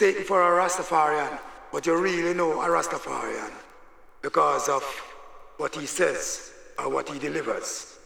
mistaken for a Rastafarian, but you really know a Rastafarian because of what he says or what he delivers.